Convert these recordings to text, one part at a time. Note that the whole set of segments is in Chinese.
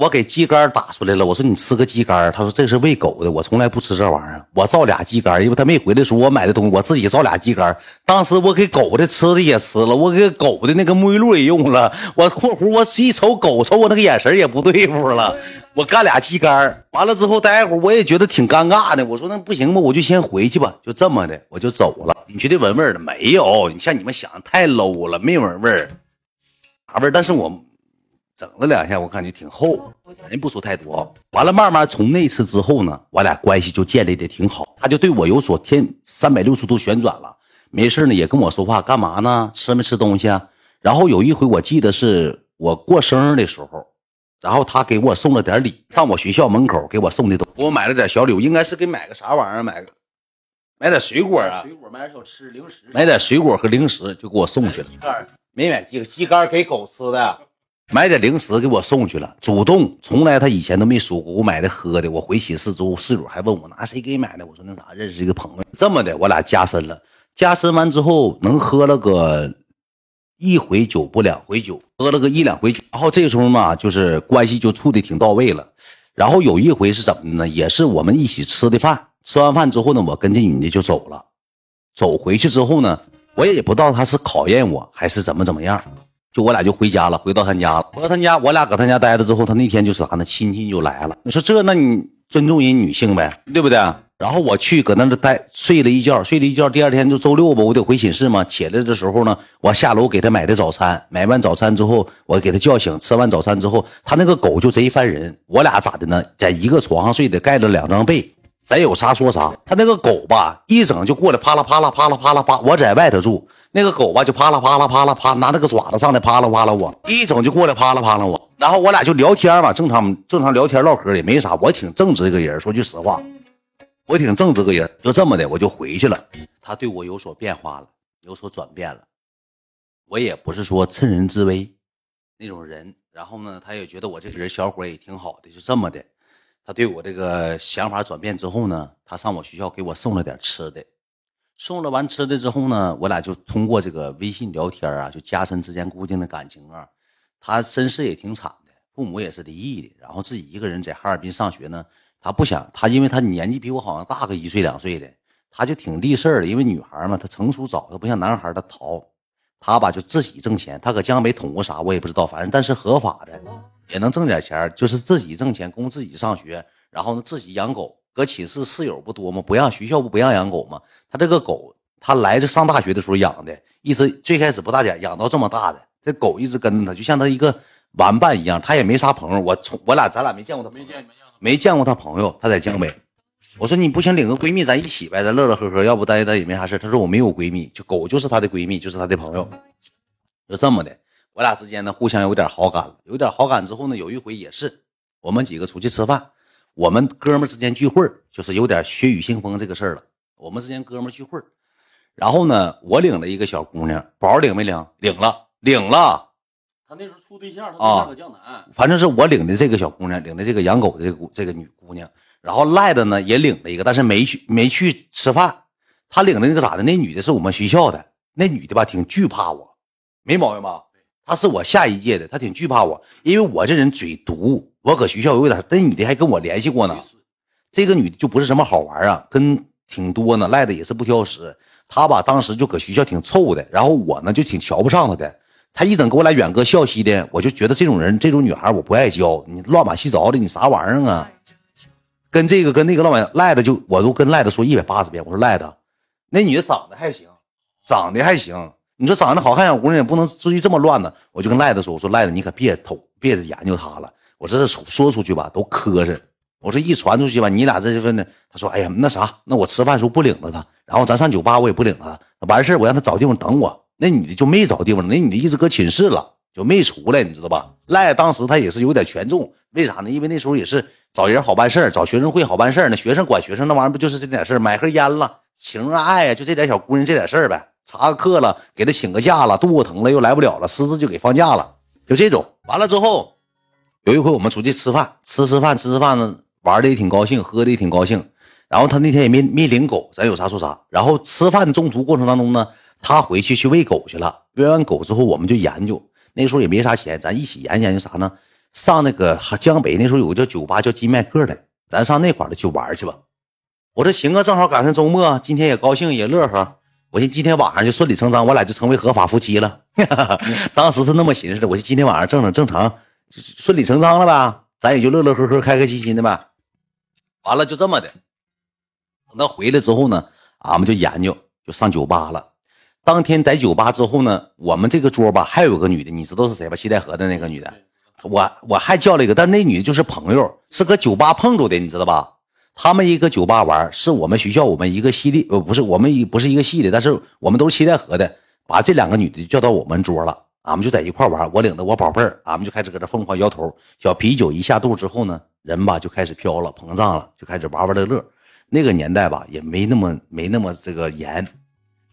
我给鸡肝打出来了，我说你吃个鸡肝，他说这是喂狗的，我从来不吃这玩意儿。我造俩鸡肝，因为他没回来的时候我买的东西，我自己造俩鸡肝。当时我给狗的吃的也吃了，我给狗的那个沐浴露也用了。我括弧我一瞅狗，瞅我那个眼神也不对付了。我干俩鸡肝，完了之后待会儿我也觉得挺尴尬的。我说那不行吧，我就先回去吧，就这么的我就走了。你觉得闻味儿了没有？你像你们想的太 low 了，没闻味儿，啥味儿？但是我。整了两下，我感觉挺厚，人不说太多。完了，慢慢从那次之后呢，我俩关系就建立的挺好，他就对我有所天三百六十度旋转了。没事呢，也跟我说话，干嘛呢？吃没吃东西啊？然后有一回，我记得是我过生日的时候，然后他给我送了点礼，上我学校门口给我送的东，给我买了点小礼物，应该是给买个啥玩意儿？买个买点水果啊？水果，买点小吃零食，买点水果和零食就给我送去了。没买鸡鸡肝给狗吃的。买点零食给我送去了，主动，从来他以前都没说过我买的喝的。我回寝室之后，室友还问我拿谁给买的，我说那啥，认识一个朋友。这么的，我俩加深了，加深完之后能喝了个一回酒不两回酒，喝了个一两回酒。然后这时候嘛，就是关系就处的挺到位了。然后有一回是怎么的呢？也是我们一起吃的饭，吃完饭之后呢，我跟这女的就走了。走回去之后呢，我也不知道她是考验我还是怎么怎么样。就我俩就回家了，回到他家了。回到他家，我俩搁他家待着之后，他那天就啥呢？亲戚就来了。你说这，那你尊重人女性呗，对不对？然后我去搁那待睡了一觉，睡了一觉。第二天就周六吧，我得回寝室嘛。起来的时候呢，我下楼给他买的早餐。买完早餐之后，我给他叫醒。吃完早餐之后，他那个狗就贼烦人。我俩咋的呢？在一个床上睡的，盖着两张被。咱有啥说啥。他那个狗吧，一整就过来，啪啦啪啦啪啦啪啦啪。我在外头住。那个狗吧，就啪啦啪啦啪啦啪，拿那个爪子上来啪啦啪啦我，一整就过来啪啦啪啦我，然后我俩就聊天嘛，正常正常聊天唠嗑也没啥，我挺正直一个人，说句实话，我挺正直个人，就这么的我就回去了。他对我有所变化了，有所转变了，我也不是说趁人之危那种人，然后呢，他也觉得我这个人小伙也挺好的，就这么的，他对我这个想法转变之后呢，他上我学校给我送了点吃的。送了完吃的之后呢，我俩就通过这个微信聊天啊，就加深之间固定的感情啊。他身世也挺惨的，父母也是离异的，然后自己一个人在哈尔滨上学呢。他不想他，因为他年纪比我好像大个一岁两岁的，他就挺立事儿的。因为女孩嘛，她成熟早，她不像男孩，他淘。他吧就自己挣钱，他搁江北捅过啥我也不知道，反正但是合法的，也能挣点钱，就是自己挣钱供自己上学，然后呢自己养狗。搁寝室室友不多吗？不让学校不不让养狗吗？他这个狗，他来这上大学的时候养的，一直最开始不大点，养到这么大的，这狗一直跟着他，就像他一个玩伴一样。他也没啥朋友，我从我俩咱俩没见过他，没见没见过他朋友。他在江北，我说你不行，领个闺蜜咱一起呗，咱乐乐呵呵，要不待待也没啥事。他说我没有闺蜜，就狗就是他的闺蜜，就是他的朋友，就这么的。我俩之间呢，互相有点好感了，有点好感之后呢，有一回也是我们几个出去吃饭。我们哥们之间聚会就是有点血雨腥风这个事儿了。我们之间哥们聚会然后呢，我领了一个小姑娘，宝领没领？领了，领了。他那时候处对象，他对象搁江南。反正是我领的这个小姑娘，领的这个养狗的这个这个女姑娘。然后赖的呢也领了一个，但是没去没去吃饭。他领的那个咋的？那女的是我们学校的，那女的吧挺惧怕我，没毛病吧？她是我下一届的，她挺惧怕我，因为我这人嘴毒。我搁学校有点，那女的还跟我联系过呢。这个女的就不是什么好玩啊，跟挺多呢，赖的也是不挑食。她吧，当时就搁学校挺臭的，然后我呢就挺瞧不上她的。她一整给我俩远隔笑嘻的，我就觉得这种人，这种女孩我不爱交。你乱码七糟的，你啥玩意儿啊？跟这个跟那个老板赖的就，我都跟赖的说一百八十遍，我说赖的，那女的长得还行，长得还行。你说长得好看小姑娘也不能至于这么乱呢。我就跟赖的说，我说赖的你可别偷，别研究她了。我这是说出去吧，都磕碜。我说一传出去吧，你俩这就是呢？他说：“哎呀，那啥，那我吃饭时候不领着他，然后咱上酒吧我也不领他。完事我让他找地方等我。那女的就没找地方，那女的一直搁寝室了，就没出来，你知道吧？赖当时他也是有点权重，为啥呢？因为那时候也是找人好办事找学生会好办事那学生管学生那玩意儿不就是这点事买盒烟了，情啊爱啊，就这点小姑娘这点事儿呗。查个课了，给他请个假了，肚子疼了又来不了了，私自就给放假了，就这种。完了之后。有一回我们出去吃饭，吃吃饭，吃吃饭呢，玩的也挺高兴，喝的也挺高兴。然后他那天也没没领狗，咱有啥说啥。然后吃饭中途过程当中呢，他回去去喂狗去了。喂完狗之后，我们就研究，那时候也没啥钱，咱一起研究研究啥呢？上那个江北那时候有个叫酒吧叫金麦克的，咱上那块儿去玩去吧。我说行啊，正好赶上周末，今天也高兴也乐呵。我寻思今天晚上就顺理成章，我俩就成为合法夫妻了。当时是那么寻思的。我寻今天晚上正正正常，顺理成章了吧？咱也就乐乐呵呵、开开心心的呗。完了就这么的。等到回来之后呢，俺们就研究，就上酒吧了。当天在酒吧之后呢，我们这个桌吧还有个女的，你知道是谁吧？西戴河的那个女的，我我还叫了一个，但那女的就是朋友，是搁酒吧碰着的，你知道吧？他们一个酒吧玩，是我们学校我们一个系列，呃，不是我们一不是一个系的，但是我们都是西戴河的，把这两个女的叫到我们桌了，俺们就在一块玩。我领着我宝贝儿，俺们就开始搁这疯狂摇头。小啤酒一下肚之后呢，人吧就开始飘了，膨胀了，就开始玩玩乐乐。那个年代吧，也没那么没那么这个严，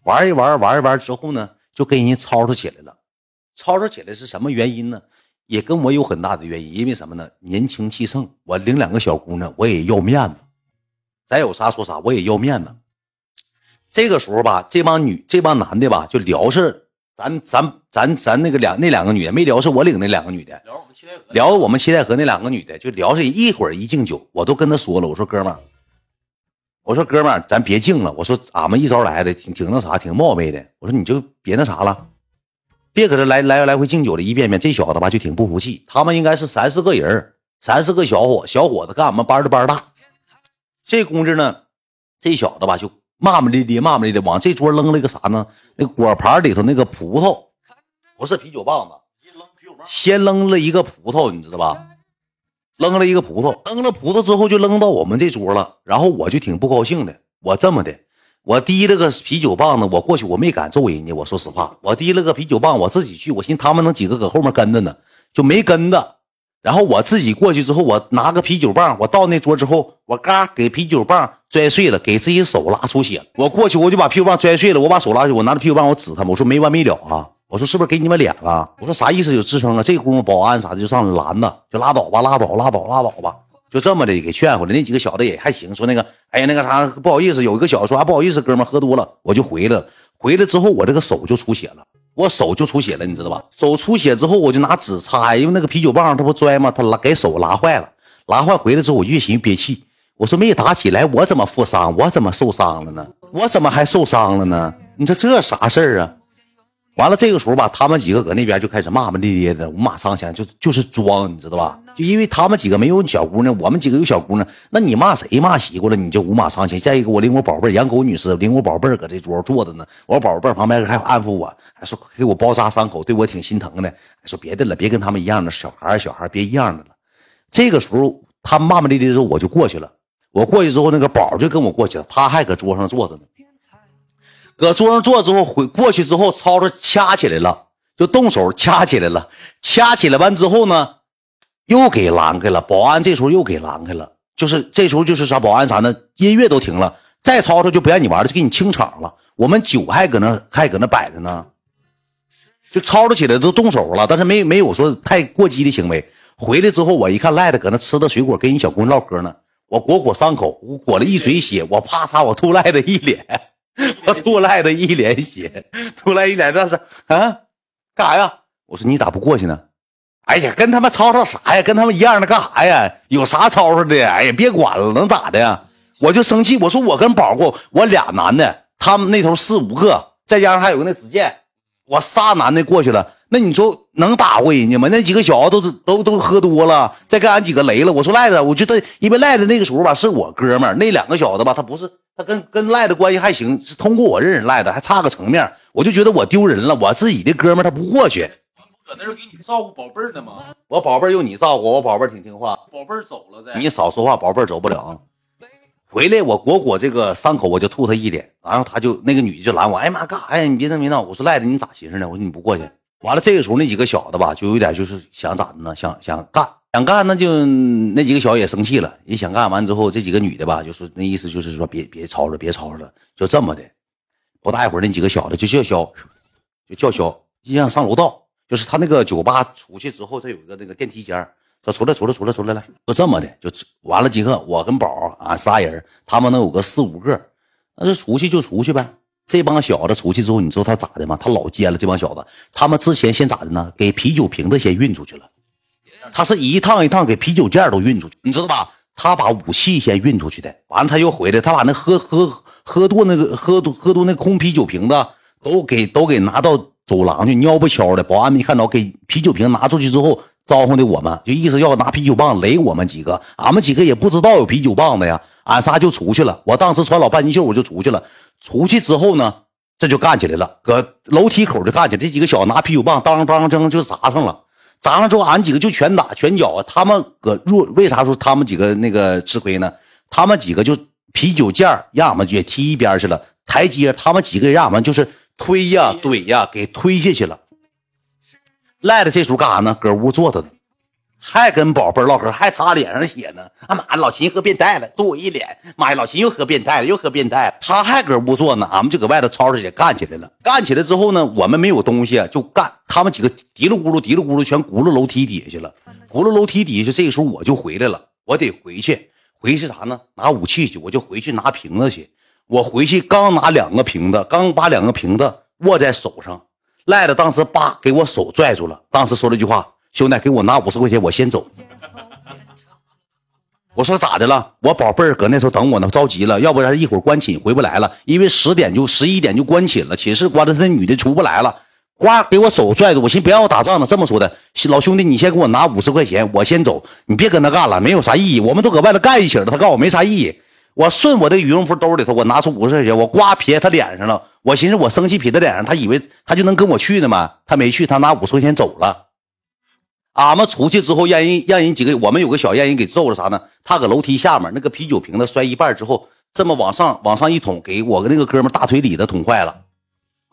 玩一玩玩一玩之后呢，就跟人吵吵起来了。吵吵起来是什么原因呢？也跟我有很大的原因，因为什么呢？年轻气盛，我领两个小姑娘，我也要面子。咱有啥说啥，我也要面子。这个时候吧，这帮女、这帮男的吧，就聊是咱、咱、咱、咱那个两那两个女的，没聊是我领那两个女的，聊我们七台河，聊我们七代河那两个女的，就聊是一会儿一敬酒，我都跟他说了，我说哥们儿，我说哥们儿，咱别敬了，我说俺们一招来的挺挺那啥，挺冒昧的，我说你就别那啥了，别搁这来来来回敬酒了，一遍遍。这小子吧就挺不服气，他们应该是三四个人，三四个小伙小伙子，跟俺们班的班大。这公子呢，这小子吧就骂骂咧咧，骂骂咧咧，往这桌扔了一个啥呢？那果盘里头那个葡萄，不是啤酒棒子，先扔了一个葡萄，你知道吧？扔了一个葡萄，扔了葡萄之后就扔到我们这桌了。然后我就挺不高兴的，我这么的，我提了个啤酒棒子，我过去我没敢揍人家，我说实话，我提了个啤酒棒，我自己去，我寻他们能几个搁后面跟着呢，就没跟着。然后我自己过去之后，我拿个啤酒棒，我到那桌之后，我嘎给啤酒棒拽碎了，给自己手拉出血。我过去我就把啤酒棒拽碎了，我把手拉去，我拿着啤酒棒我指他们，我说没完没了啊！我说是不是给你们脸了？我说啥意思？有吱声啊！这功夫保安啥的就上来拦着，就拉倒吧，拉倒，拉倒，拉倒吧，就这么的给劝回来。那几个小子也还行，说那个哎呀那个啥不好意思，有一个小子说啊不好意思，哥们喝多了，我就回来了。回来之后我这个手就出血了。我手就出血了，你知道吧？手出血之后，我就拿纸擦，因为那个啤酒棒它不拽嘛？它拉给手拉坏了，拉坏回来之后，我越寻越憋气。我说没打起来，我怎么负伤？我怎么受伤了呢？我怎么还受伤了呢？你说这啥事儿啊？完了，这个时候吧，他们几个搁那边就开始骂骂咧咧的，五马长枪，就就是装，你知道吧？就因为他们几个没有小姑娘，我们几个有小姑娘，那你骂谁骂习惯了，你就五马长枪。再一个，我领我宝贝养狗女士，领我宝贝搁这桌坐着呢，我宝贝旁边还安抚我，还说给我包扎伤口，对我挺心疼的。还说别的了，别跟他们一样的小孩小孩别一样的了。这个时候他骂骂咧咧之后，我就过去了。我过去之后，那个宝就跟我过去了，他还搁桌上坐着呢。搁桌上坐之后，回过去之后，吵吵掐起来了，就动手掐起来了。掐起来完之后呢，又给拦开了。保安这时候又给拦开了，就是这时候就是啥，保安啥呢？音乐都停了，再吵吵就不让你玩了，就给你清场了。我们酒还搁那还搁那摆着呢，就吵吵起来都动手了，但是没没有说太过激的行为。回来之后，我一看赖的搁那吃的水果，跟人小姑娘唠嗑呢。我裹裹伤口，我裹了一嘴血，我啪嚓，我吐赖的一脸。我吐赖的一脸血，吐赖一脸这是啊，干啥呀？我说你咋不过去呢？哎呀，跟他们吵吵啥呀？跟他们一样的干啥呀？有啥吵吵的？哎呀，别管了，能咋的呀？我就生气，我说我跟宝过，我俩男的，他们那头四五个，再加上还有个那子健，我仨男的过去了。那你说能打过人家吗？那几个小子都是都都喝多了，再跟俺几个雷了。我说赖子，我觉得因为赖子那个时候吧是我哥们，那两个小子吧他不是。他跟跟赖子关系还行，是通过我认识赖子，还差个层面，我就觉得我丢人了。我自己的哥们他不过去，搁那儿给你照顾宝贝儿呢吗？我宝贝儿有你照顾，我宝贝儿挺听话。宝贝儿走了再，你少说话，宝贝儿走不了。回来我裹裹这个伤口，我就吐他一脸，然后他就那个女的就拦我，哎妈干啥呀？你别闹别闹！我说赖子你咋寻思呢？我说你不过去。完了这个时候那几个小子吧，就有点就是想咋的呢？想想干。想干那就那几个小也生气了，也想干完之后，这几个女的吧，就是那意思，就是说别别吵吵，别吵吵了，就这么的。不大一会儿，那几个小的就叫嚣，就叫嚣，就想上楼道。就是他那个酒吧出去之后，他有一个那个电梯间说出来，出来，出来，出来来，就这么的，就完了几个。我跟宝啊仨人，他们能有个四五个，那就出去就出去呗。这帮小子出去之后，你知道他咋的吗？他老奸了。这帮小子，他们之前先咋的呢？给啤酒瓶子先运出去了。他是一趟一趟给啤酒件都运出去，你知道吧？他把武器先运出去的，完了他又回来，他把那喝喝喝多那个喝多喝多那空啤酒瓶子都给都给拿到走廊就，尿不悄的，保安没看着，给啤酒瓶拿出去之后招呼的我们，就意思要拿啤酒棒雷我们几个，俺们几个也不知道有啤酒棒的呀，俺仨就出去了。我当时穿老半截袖，我就出去了。出去之后呢，这就干起来了，搁楼梯口就干起来，这几个小子拿啤酒棒当当当就砸上了。砸上之后，俺几个就拳打拳脚！他们搁若，为啥说他们几个那个吃亏呢？他们几个就啤酒件让俺们也踢一边去了。台阶，他们几个让俺们就是推呀怼呀，给推下去了。赖子这时候干啥呢？搁屋坐着呢。还跟宝贝唠嗑，还擦脸上血呢。啊妈，老秦喝变态了，吐我一脸。妈呀，老秦又喝变态了，又喝变态了。他还搁屋坐呢，俺们就搁外头吵吵去，干起来了。干起来之后呢，我们没有东西就干。他们几个嘀噜咕噜嘀噜咕噜，全轱辘楼梯底下去了。轱辘楼梯底下，这个时候我就回来了。我得回去，回去啥呢？拿武器去，我就回去拿瓶子去。我回去刚拿两个瓶子，刚把两个瓶子握在手上，赖子当时叭给我手拽住了，当时说了一句话。兄弟，给我拿五十块钱，我先走。我说咋的了？我宝贝儿搁那头等我呢，着急了，要不然一会儿关寝回不来了。因为十点就十一点就关寝了，寝室关着，那女的出不来了。呱，给我手拽住，我寻别让我打仗呢。这么说的，老兄弟，你先给我拿五十块钱，我先走。你别跟他干了，没有啥意义。我们都搁外头干一起了，他告诉我没啥意义。我顺我的羽绒服兜里头，我拿出五十块钱，我呱撇他脸上了。我寻思我生气撇他脸上，他以为他就能跟我去呢吗？他没去，他拿五十块钱走了。俺们出去之后，让人让人几个，我们有个小让人给揍了啥呢？他搁楼梯下面那个啤酒瓶子摔一半之后，这么往上往上一捅，给我跟那个哥们大腿里的捅坏了，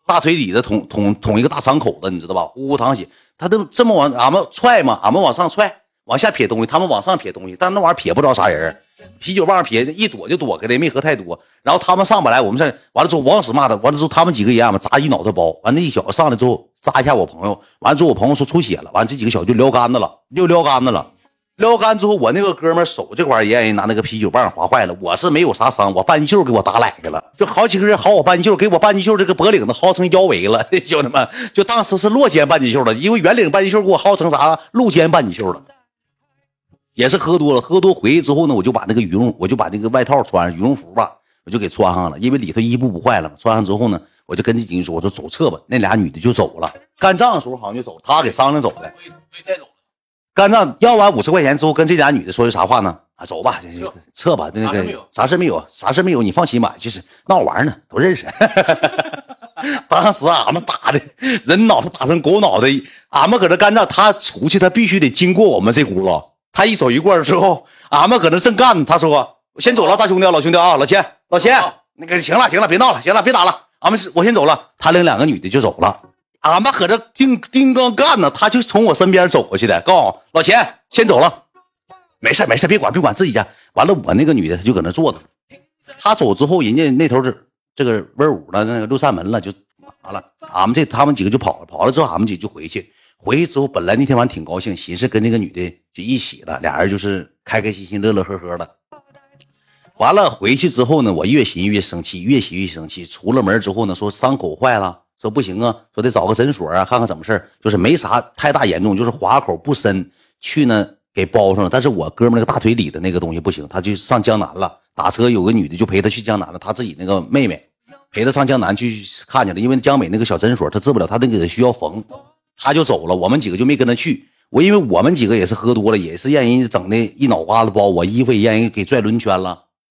大腿里的捅捅捅一个大伤口子，你知道吧？呼呼淌血。他都这么往俺们踹嘛，俺们往上踹，往下撇东西，他们往上撇东西，但那玩意撇不着啥人。啤酒棒撇一躲就躲开了，没喝太多。然后他们上不来，我们上完了之后，往死骂他。完了之后，他们几个也俺们砸一脑袋包。完那一小子上来之后，扎一下我朋友。完了之后，我朋友说出血了。完了这几个小子就撩杆子了，又撩杆子了。撩杆之后，我那个哥们手这块也让人拿那个啤酒棒划坏了。我是没有啥伤，我半截袖给我打崴开了。就好几个人薅我半截袖，给我半截袖这个脖领子薅成腰围了。兄弟们，就当时是落肩半截袖了，因为圆领半截袖给我薅成啥露肩半截袖了。也是喝多了，喝多回去之后呢，我就把那个羽绒，我就把那个外套穿上，羽绒服吧，我就给穿上了，因为里头衣服不坏了嘛。穿上之后呢，我就跟这几个说，我说走撤吧。那俩女的就走了，干仗的时候好像就走，他给商量走的。干仗要完五十块钱之后，跟这俩女的说的啥话呢？啊，走吧，撤吧，那个啥事没有，啥事没有，你放心吧，就是闹玩呢，都认识。当时俺们打的人脑袋打成狗脑袋，俺们搁这干仗，他出去他必须得经过我们这轱辘。他一走一过之后，俺们搁那正干呢。他说：“我先走了，大兄弟，老兄弟啊，老钱，老钱，那个行了，行了，别闹了，行了，别打了。俺们是我先走了。”他领两个女的就走了。俺们搁这定定刚干呢，他就从我身边走过去的，告诉老钱先走了，没事没事，别管别管自己家。完了，我那个女的她就搁那坐着。他走之后，人家那头这这个威武了，那个六扇门了，就拿了。俺们这他们几个就跑了，跑了之后，俺们几个就回去。回去之后，本来那天晚上挺高兴，寻思跟那个女的就一起了，俩人就是开开心心、乐乐呵呵的。完了回去之后呢，我越寻越生气，越寻越生气。出了门之后呢，说伤口坏了，说不行啊，说得找个诊所啊，看看怎么事就是没啥太大严重，就是划口不深，去呢给包上了。但是我哥们那个大腿里的那个东西不行，他就上江南了，打车有个女的就陪他去江南了，他自己那个妹妹陪他上江南去看去了，因为江北那个小诊所他治不了，他那个需要缝。他就走了，我们几个就没跟他去。我因为我们几个也是喝多了，也是让人整的一脑瓜子包，我衣服也让人给拽轮圈了。